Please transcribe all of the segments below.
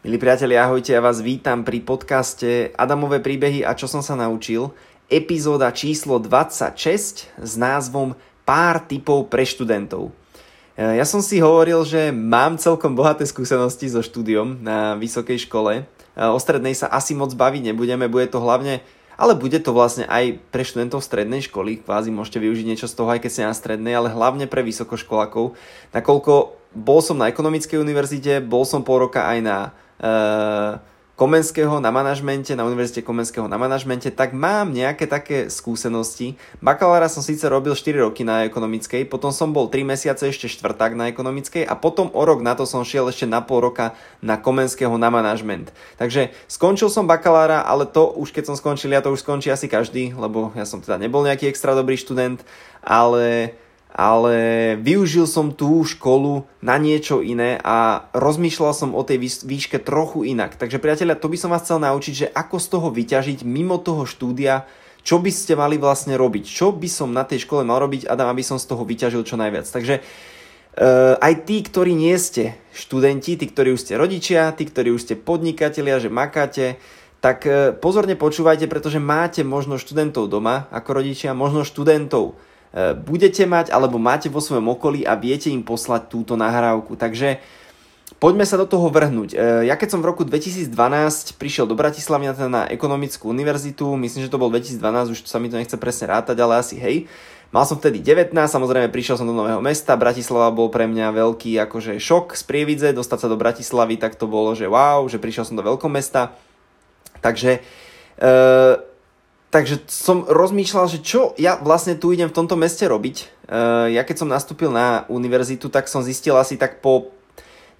Milí priatelia, ahojte, ja vás vítam pri podcaste Adamové príbehy a čo som sa naučil. Epizóda číslo 26 s názvom Pár typov pre študentov. E, ja som si hovoril, že mám celkom bohaté skúsenosti so štúdiom na vysokej škole. E, o strednej sa asi moc baviť nebudeme, bude to hlavne ale bude to vlastne aj pre študentov strednej školy, kvázi môžete využiť niečo z toho, aj keď ste na strednej, ale hlavne pre vysokoškolákov, nakoľko bol som na ekonomickej univerzite, bol som pol roka aj na uh, Komenského na manažmente, na Univerzite Komenského na manažmente, tak mám nejaké také skúsenosti. Bakalára som síce robil 4 roky na ekonomickej, potom som bol 3 mesiace ešte štvrták na ekonomickej a potom o rok na to som šiel ešte na pol roka na Komenského na manažment. Takže skončil som bakalára, ale to už keď som skončil, ja to už skončí asi každý, lebo ja som teda nebol nejaký extra dobrý študent, ale ale využil som tú školu na niečo iné a rozmýšľal som o tej výške trochu inak. Takže priatelia, to by som vás chcel naučiť, že ako z toho vyťažiť mimo toho štúdia, čo by ste mali vlastne robiť, čo by som na tej škole mal robiť, Adam, aby som z toho vyťažil čo najviac. Takže Uh, aj tí, ktorí nie ste študenti, tí, ktorí už ste rodičia, tí, ktorí už ste podnikatelia, že makáte, tak uh, pozorne počúvajte, pretože máte možno študentov doma ako rodičia, možno študentov budete mať alebo máte vo svojom okolí a viete im poslať túto nahrávku. Takže poďme sa do toho vrhnúť. E, ja keď som v roku 2012 prišiel do Bratislavy na ekonomickú univerzitu, myslím, že to bol 2012, už sa mi to nechce presne rátať, ale asi hej. Mal som vtedy 19, samozrejme prišiel som do nového mesta, Bratislava bol pre mňa veľký akože šok z Prievidze, dostať sa do Bratislavy, tak to bolo, že wow, že prišiel som do veľkomesta. Takže e, Takže som rozmýšľal, že čo ja vlastne tu idem v tomto meste robiť. Uh, ja keď som nastúpil na univerzitu, tak som zistil asi tak po,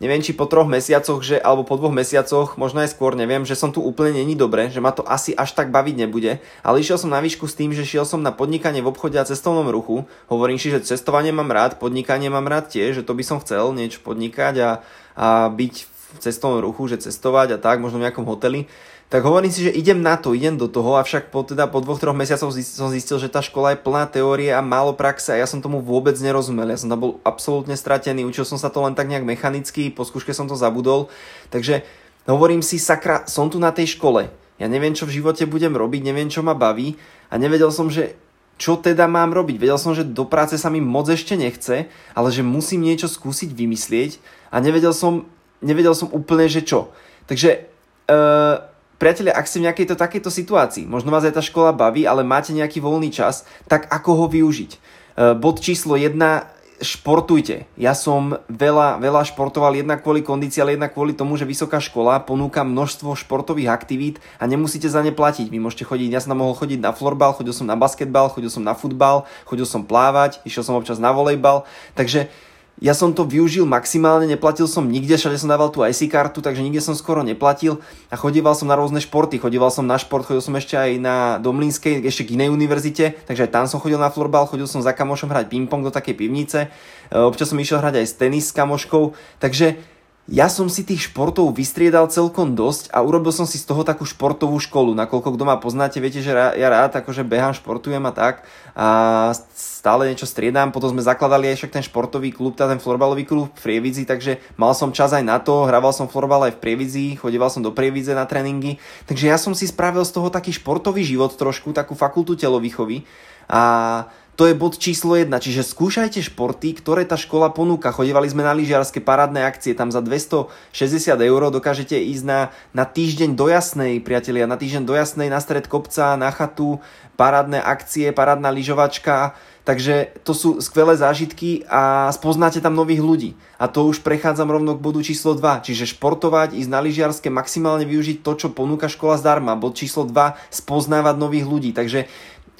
neviem či po troch mesiacoch, že, alebo po dvoch mesiacoch, možno aj skôr, neviem, že som tu úplne není dobre, že ma to asi až tak baviť nebude. Ale išiel som na výšku s tým, že šiel som na podnikanie v obchode a cestovnom ruchu. Hovorím si, že cestovanie mám rád, podnikanie mám rád tiež, že to by som chcel niečo podnikať a, a byť v cestovnom ruchu, že cestovať a tak, možno v nejakom hoteli tak hovorím si, že idem na to, idem do toho, avšak po, teda po dvoch, troch mesiacoch som zistil, že tá škola je plná teórie a málo praxe a ja som tomu vôbec nerozumel. Ja som tam bol absolútne stratený, učil som sa to len tak nejak mechanicky, po skúške som to zabudol, takže hovorím si, sakra, som tu na tej škole. Ja neviem, čo v živote budem robiť, neviem, čo ma baví a nevedel som, že čo teda mám robiť. Vedel som, že do práce sa mi moc ešte nechce, ale že musím niečo skúsiť vymyslieť a nevedel som, nevedel som úplne, že čo. Takže uh, Priatelia, ak ste v nejakejto takejto situácii, možno vás aj tá škola baví, ale máte nejaký voľný čas, tak ako ho využiť? E, bod číslo 1, športujte. Ja som veľa, veľa športoval jednak kvôli kondícii, ale jednak kvôli tomu, že vysoká škola ponúka množstvo športových aktivít a nemusíte za ne platiť. Vy môžete chodiť, ja som mohol chodiť na florbal, chodil som na basketbal, chodil som na futbal, chodil som plávať, išiel som občas na volejbal, takže ja som to využil maximálne, neplatil som nikde, všade som dával tú IC kartu, takže nikde som skoro neplatil. A chodíval som na rôzne športy, chodíval som na šport, chodil som ešte aj na Domlínskej, ešte k inej univerzite, takže aj tam som chodil na florbal, chodil som za kamošom hrať ping-pong do takej pivnice, e, občas som išiel hrať aj s tenis s kamoškou, takže ja som si tých športov vystriedal celkom dosť a urobil som si z toho takú športovú školu. Nakoľko kto ma poznáte, viete, že ja rád akože behám, športujem a tak a stále niečo striedam. Potom sme zakladali aj však ten športový klub, ten florbalový klub v Prievidzi, takže mal som čas aj na to, hrával som florbal aj v Prievidzi, chodíval som do Prievidze na tréningy. Takže ja som si spravil z toho taký športový život trošku, takú fakultu telovýchovy a to je bod číslo 1, čiže skúšajte športy, ktoré tá škola ponúka. Chodívali sme na lyžiarske parádne akcie, tam za 260 eur dokážete ísť na, na týždeň do jasnej, priatelia, na týždeň do jasnej, na stred kopca, na chatu, parádne akcie, parádna lyžovačka, takže to sú skvelé zážitky a spoznáte tam nových ľudí. A to už prechádzam rovno k bodu číslo 2, čiže športovať, ísť na lyžiarske, maximálne využiť to, čo ponúka škola zdarma. Bod číslo 2, spoznávať nových ľudí. Takže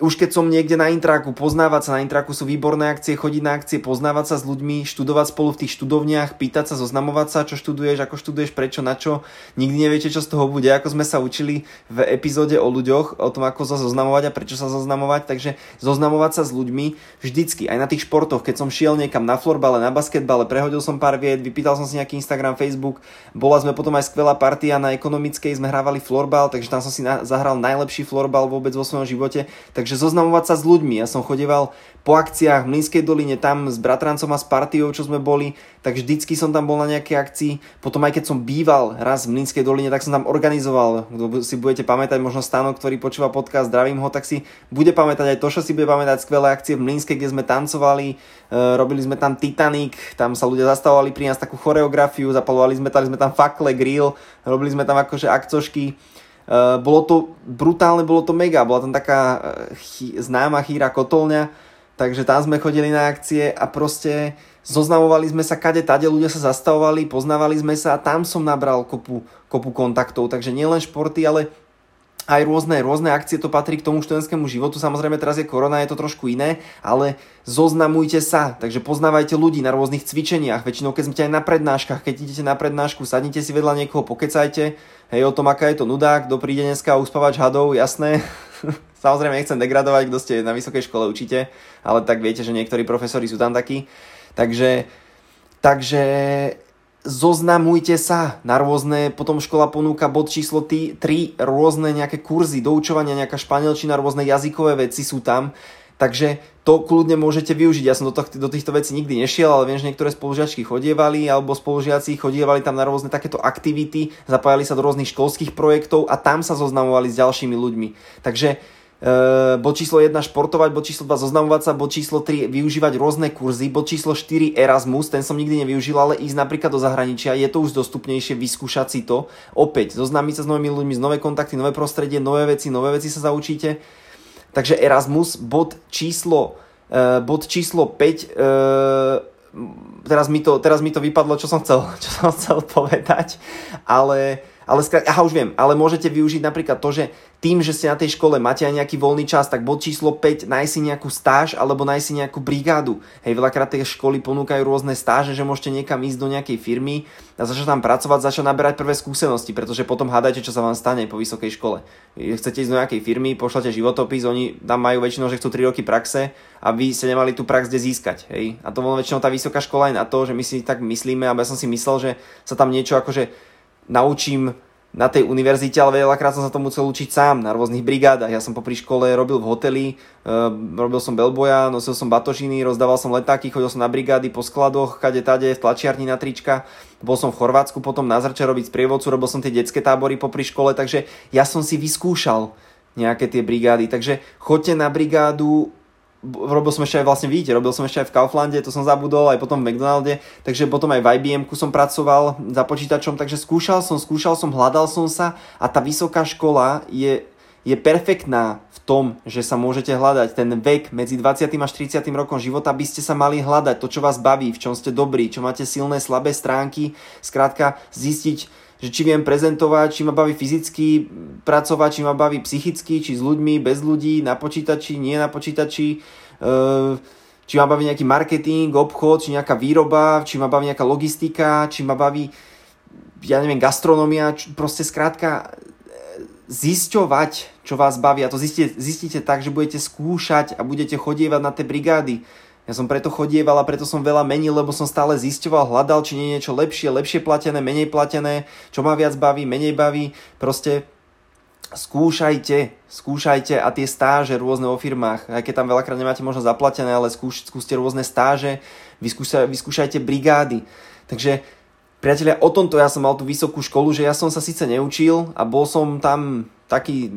už keď som niekde na intraku, poznávať sa na intraku sú výborné akcie, chodiť na akcie, poznávať sa s ľuďmi, študovať spolu v tých študovniach, pýtať sa, zoznamovať sa, čo študuješ, ako študuješ, prečo, na čo. Nikdy neviete, čo z toho bude, ako sme sa učili v epizóde o ľuďoch, o tom, ako sa zoznamovať a prečo sa zoznamovať. Takže zoznamovať sa s ľuďmi vždycky, aj na tých športoch, keď som šiel niekam na florbale, na basketbale, prehodil som pár vied, vypýtal som si nejaký Instagram, Facebook, bola sme potom aj skvelá partia na ekonomickej, sme hrávali florbal, takže tam som si na, zahral najlepší florbal vôbec vo svojom živote. Takže Takže zoznamovať sa s ľuďmi. Ja som chodeval po akciách v Mlínskej doline, tam s bratrancom a s partiou, čo sme boli, tak vždycky som tam bol na nejakej akcii. Potom aj keď som býval raz v Mlínskej doline, tak som tam organizoval. Kto si budete pamätať, možno Stánok, ktorý počúva podcast, zdravím ho, tak si bude pamätať aj to, čo si bude pamätať skvelé akcie v Mlínskej, kde sme tancovali, e, robili sme tam Titanic, tam sa ľudia zastavovali pri nás takú choreografiu, zapalovali sme, tali sme tam fakle, grill, robili sme tam akože akcošky. Uh, bolo to brutálne, bolo to mega, bola tam taká uh, chy, známa chýra kotolňa, takže tam sme chodili na akcie a proste zoznamovali sme sa kade tade, ľudia sa zastavovali, poznávali sme sa a tam som nabral kopu, kopu kontaktov, takže nielen športy, ale aj rôzne, rôzne akcie, to patrí k tomu študentskému životu. Samozrejme, teraz je korona, je to trošku iné, ale zoznamujte sa, takže poznávajte ľudí na rôznych cvičeniach. Väčšinou, keď ste aj na prednáškach, keď idete na prednášku, sadnite si vedľa niekoho, pokecajte, hej, o tom, aká je to nudák, kto príde dneska uspávať hadov, jasné. Samozrejme, nechcem degradovať, kto ste na vysokej škole učíte, ale tak viete, že niektorí profesori sú tam takí. Takže, takže zoznamujte sa na rôzne, potom škola ponúka bod číslo 3, rôzne nejaké kurzy, doučovania, nejaká španielčina, rôzne jazykové veci sú tam. Takže to kľudne môžete využiť. Ja som do, tohto, do týchto vecí nikdy nešiel, ale viem, že niektoré spolužiačky chodievali alebo spolužiaci chodievali tam na rôzne takéto aktivity, zapájali sa do rôznych školských projektov a tam sa zoznamovali s ďalšími ľuďmi. Takže bod číslo 1 športovať, bod číslo 2 zoznamovať sa, bod číslo 3 využívať rôzne kurzy, bod číslo 4 Erasmus, ten som nikdy nevyužil, ale ísť napríklad do zahraničia, je to už dostupnejšie, vyskúšať si to. Opäť, zoznámiť sa s novými ľuďmi, nové kontakty, nové prostredie, nové veci, nové veci sa zaučíte. Takže Erasmus, bod číslo, uh, bod číslo 5, uh, e, teraz, mi to, teraz mi to vypadlo, čo som chcel, čo som chcel povedať, ale ale skrát, aha, už viem, ale môžete využiť napríklad to, že tým, že ste na tej škole máte aj nejaký voľný čas, tak bod číslo 5, nájsť si nejakú stáž alebo nájsť si nejakú brigádu. Hej, veľakrát tie školy ponúkajú rôzne stáže, že môžete niekam ísť do nejakej firmy a začať tam pracovať, začať naberať prvé skúsenosti, pretože potom hádajte, čo sa vám stane po vysokej škole. Chcete ísť do nejakej firmy, pošlete životopis, oni tam majú väčšinou, že chcú 3 roky praxe a vy ste nemali tú prax kde získať. Hej? A to bolo väčšinou tá vysoká škola aj na to, že my si tak myslíme, a ja som si myslel, že sa tam niečo akože naučím na tej univerzite, ale veľakrát som sa to musel učiť sám na rôznych brigádach. Ja som popri škole robil v hoteli, uh, robil som belboja, nosil som batožiny, rozdával som letáky, chodil som na brigády po skladoch, kade tade, v tlačiarni na trička. Bol som v Chorvátsku potom na Zrče robiť sprievodcu, robil som tie detské tábory popri škole, takže ja som si vyskúšal nejaké tie brigády. Takže choďte na brigádu, robil som ešte aj vlastne, vidíte, robil som ešte aj v Kauflande, to som zabudol, aj potom v McDonalde, takže potom aj v IBM som pracoval za počítačom, takže skúšal som, skúšal som, hľadal som sa a tá vysoká škola je, je perfektná v tom, že sa môžete hľadať ten vek medzi 20. až 30. rokom života, by ste sa mali hľadať to, čo vás baví, v čom ste dobrí, čo máte silné, slabé stránky, skrátka zistiť, že či viem prezentovať, či ma baví fyzicky pracovať, či ma baví psychicky, či s ľuďmi, bez ľudí, na počítači, nie na počítači, eh, či ma baví nejaký marketing, obchod, či nejaká výroba, či ma baví nejaká logistika, či ma baví, ja neviem, gastronomia, proste skrátka eh, zisťovať, čo vás baví. A to zistíte, zistíte tak, že budete skúšať a budete chodievať na tie brigády ja som preto chodieval a preto som veľa menil, lebo som stále zisťoval, hľadal, či nie je niečo lepšie, lepšie platené, menej platené, čo ma viac baví, menej baví. Proste skúšajte, skúšajte a tie stáže rôzne o firmách, aj keď tam veľakrát nemáte možno zaplatené, ale skúš, skúste rôzne stáže, vyskúšajte, vyskúšajte brigády. Takže priatelia, o tomto ja som mal tú vysokú školu, že ja som sa síce neučil a bol som tam taký,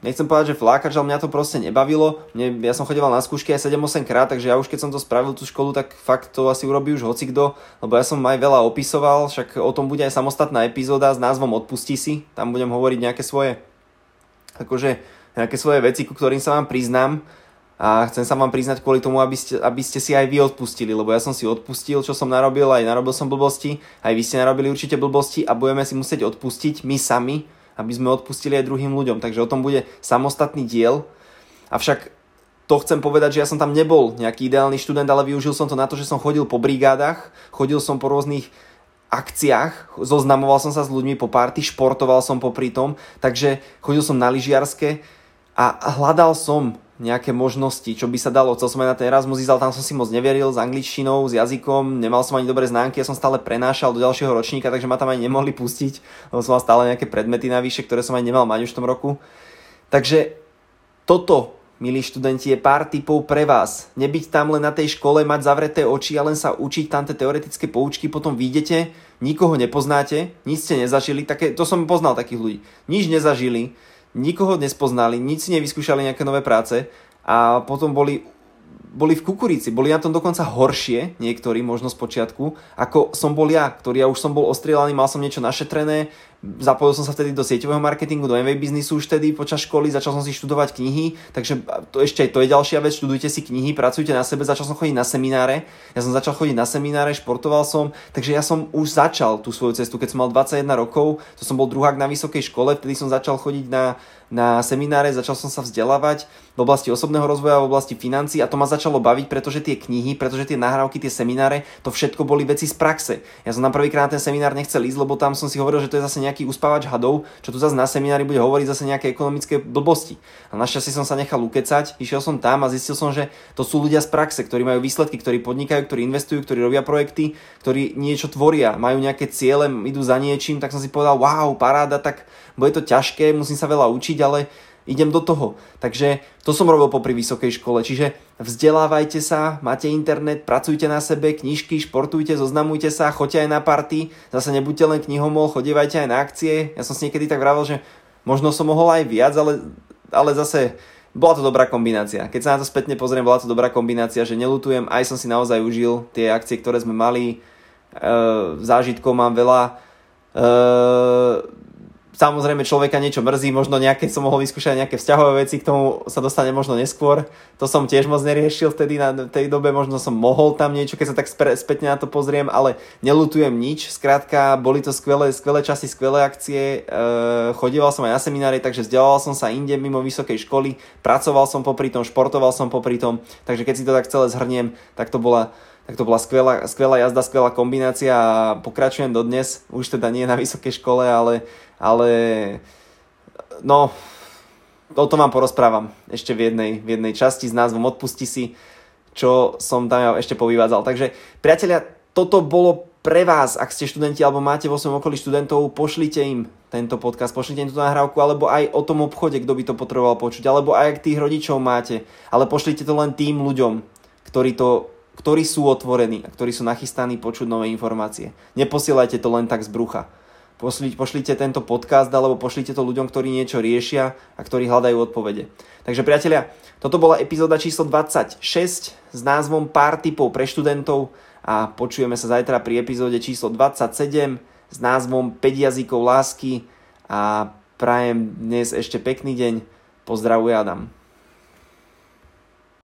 nechcem povedať, že flákač, ale mňa to proste nebavilo. Mne, ja som chodieval na skúšky aj 7-8 krát, takže ja už keď som to spravil tú školu, tak fakt to asi urobí už hocikdo, lebo ja som aj veľa opisoval, však o tom bude aj samostatná epizóda s názvom Odpusti si, tam budem hovoriť nejaké svoje, akože nejaké svoje veci, ku ktorým sa vám priznám. A chcem sa vám priznať kvôli tomu, aby ste, aby ste si aj vy odpustili, lebo ja som si odpustil, čo som narobil, aj narobil som blbosti, aj vy ste narobili určite blbosti a budeme si musieť odpustiť my sami, aby sme odpustili aj druhým ľuďom. Takže o tom bude samostatný diel. Avšak to chcem povedať, že ja som tam nebol nejaký ideálny študent, ale využil som to na to, že som chodil po brigádach, chodil som po rôznych akciách, zoznamoval som sa s ľuďmi po párty, športoval som popri tom, takže chodil som na lyžiarske a hľadal som nejaké možnosti, čo by sa dalo. Chcel som aj na ten Erasmus ísť, ale tam som si moc neveril s angličtinou, s jazykom, nemal som ani dobré známky, ja som stále prenášal do ďalšieho ročníka, takže ma tam aj nemohli pustiť, lebo som mal stále nejaké predmety navyše, ktoré som aj nemal mať už v tom roku. Takže toto milí študenti, je pár typov pre vás. Nebyť tam len na tej škole, mať zavreté oči a len sa učiť tam tie teoretické poučky, potom vyjdete, nikoho nepoznáte, nič ste nezažili, také, to som poznal takých ľudí. Nič nezažili, nikoho nespoznali, nič si nevyskúšali nejaké nové práce a potom boli boli v kukurici, boli na tom dokonca horšie, niektorí možno z počiatku, ako som bol ja, ktorý ja už som bol ostrielaný, mal som niečo našetrené, Zapojil som sa vtedy do sieťového marketingu, do MV biznisu už vtedy počas školy, začal som si študovať knihy, takže to ešte to je ďalšia vec, študujte si knihy, pracujte na sebe, začal som chodiť na semináre, ja som začal chodiť na semináre, športoval som, takže ja som už začal tú svoju cestu, keď som mal 21 rokov, to som bol druhák na vysokej škole, vtedy som začal chodiť na, na semináre, začal som sa vzdelávať v oblasti osobného rozvoja, v oblasti financií a to ma začalo baviť, pretože tie knihy, pretože tie nahrávky, tie semináre, to všetko boli veci z praxe. Ja som na prvýkrát na ten seminár nechcel ísť, lebo tam som si hovoril, že to je zase nejaký uspávač hadov, čo tu zase na seminári bude hovoriť zase nejaké ekonomické blbosti. A našťastie som sa nechal ukecať, išiel som tam a zistil som, že to sú ľudia z praxe, ktorí majú výsledky, ktorí podnikajú, ktorí investujú, ktorí robia projekty, ktorí niečo tvoria, majú nejaké ciele, idú za niečím, tak som si povedal, wow, paráda, tak bude to ťažké, musím sa veľa učiť, ale idem do toho. Takže to som robil popri vysokej škole. Čiže vzdelávajte sa, máte internet, pracujte na sebe, knižky, športujte, zoznamujte sa, choďte aj na party, zase nebuďte len knihomol, chodívajte aj na akcie. Ja som si niekedy tak vravel, že možno som mohol aj viac, ale, ale zase bola to dobrá kombinácia. Keď sa na to spätne pozriem, bola to dobrá kombinácia, že nelutujem, aj som si naozaj užil tie akcie, ktoré sme mali, e, zážitkov mám veľa, e, Samozrejme človeka niečo mrzí, možno nejaké som mohol vyskúšať nejaké vzťahové veci, k tomu sa dostane možno neskôr. To som tiež moc neriešil vtedy na tej dobe, možno som mohol tam niečo, keď sa tak spätne na to pozriem, ale nelutujem nič. Skrátka, boli to skvelé, skvelé časy, skvelé akcie. E, chodíval som aj na seminári, takže vzdelával som sa inde mimo vysokej školy, pracoval som popri tom, športoval som popri tom, takže keď si to tak celé zhrniem, tak to bola tak to bola skvelá, skvelá jazda, skvelá kombinácia a pokračujem dodnes, už teda nie na vysokej škole, ale ale no, o tom vám porozprávam ešte v jednej, v jednej časti s názvom Odpusti si, čo som tam ešte povyvádzal. Takže priatelia, toto bolo pre vás, ak ste študenti alebo máte vo svojom okolí študentov, pošlite im tento podcast, pošlite im túto nahrávku, alebo aj o tom obchode, kto by to potreboval počuť, alebo aj ak tých rodičov máte, ale pošlite to len tým ľuďom, ktorí, to, ktorí sú otvorení a ktorí sú nachystaní počuť nové informácie. Neposielajte to len tak z brucha pošli, pošlite tento podcast alebo pošlite to ľuďom, ktorí niečo riešia a ktorí hľadajú odpovede. Takže priatelia, toto bola epizóda číslo 26 s názvom Pár typov pre študentov a počujeme sa zajtra pri epizóde číslo 27 s názvom 5 jazykov lásky a prajem dnes ešte pekný deň. Pozdravuje Adam.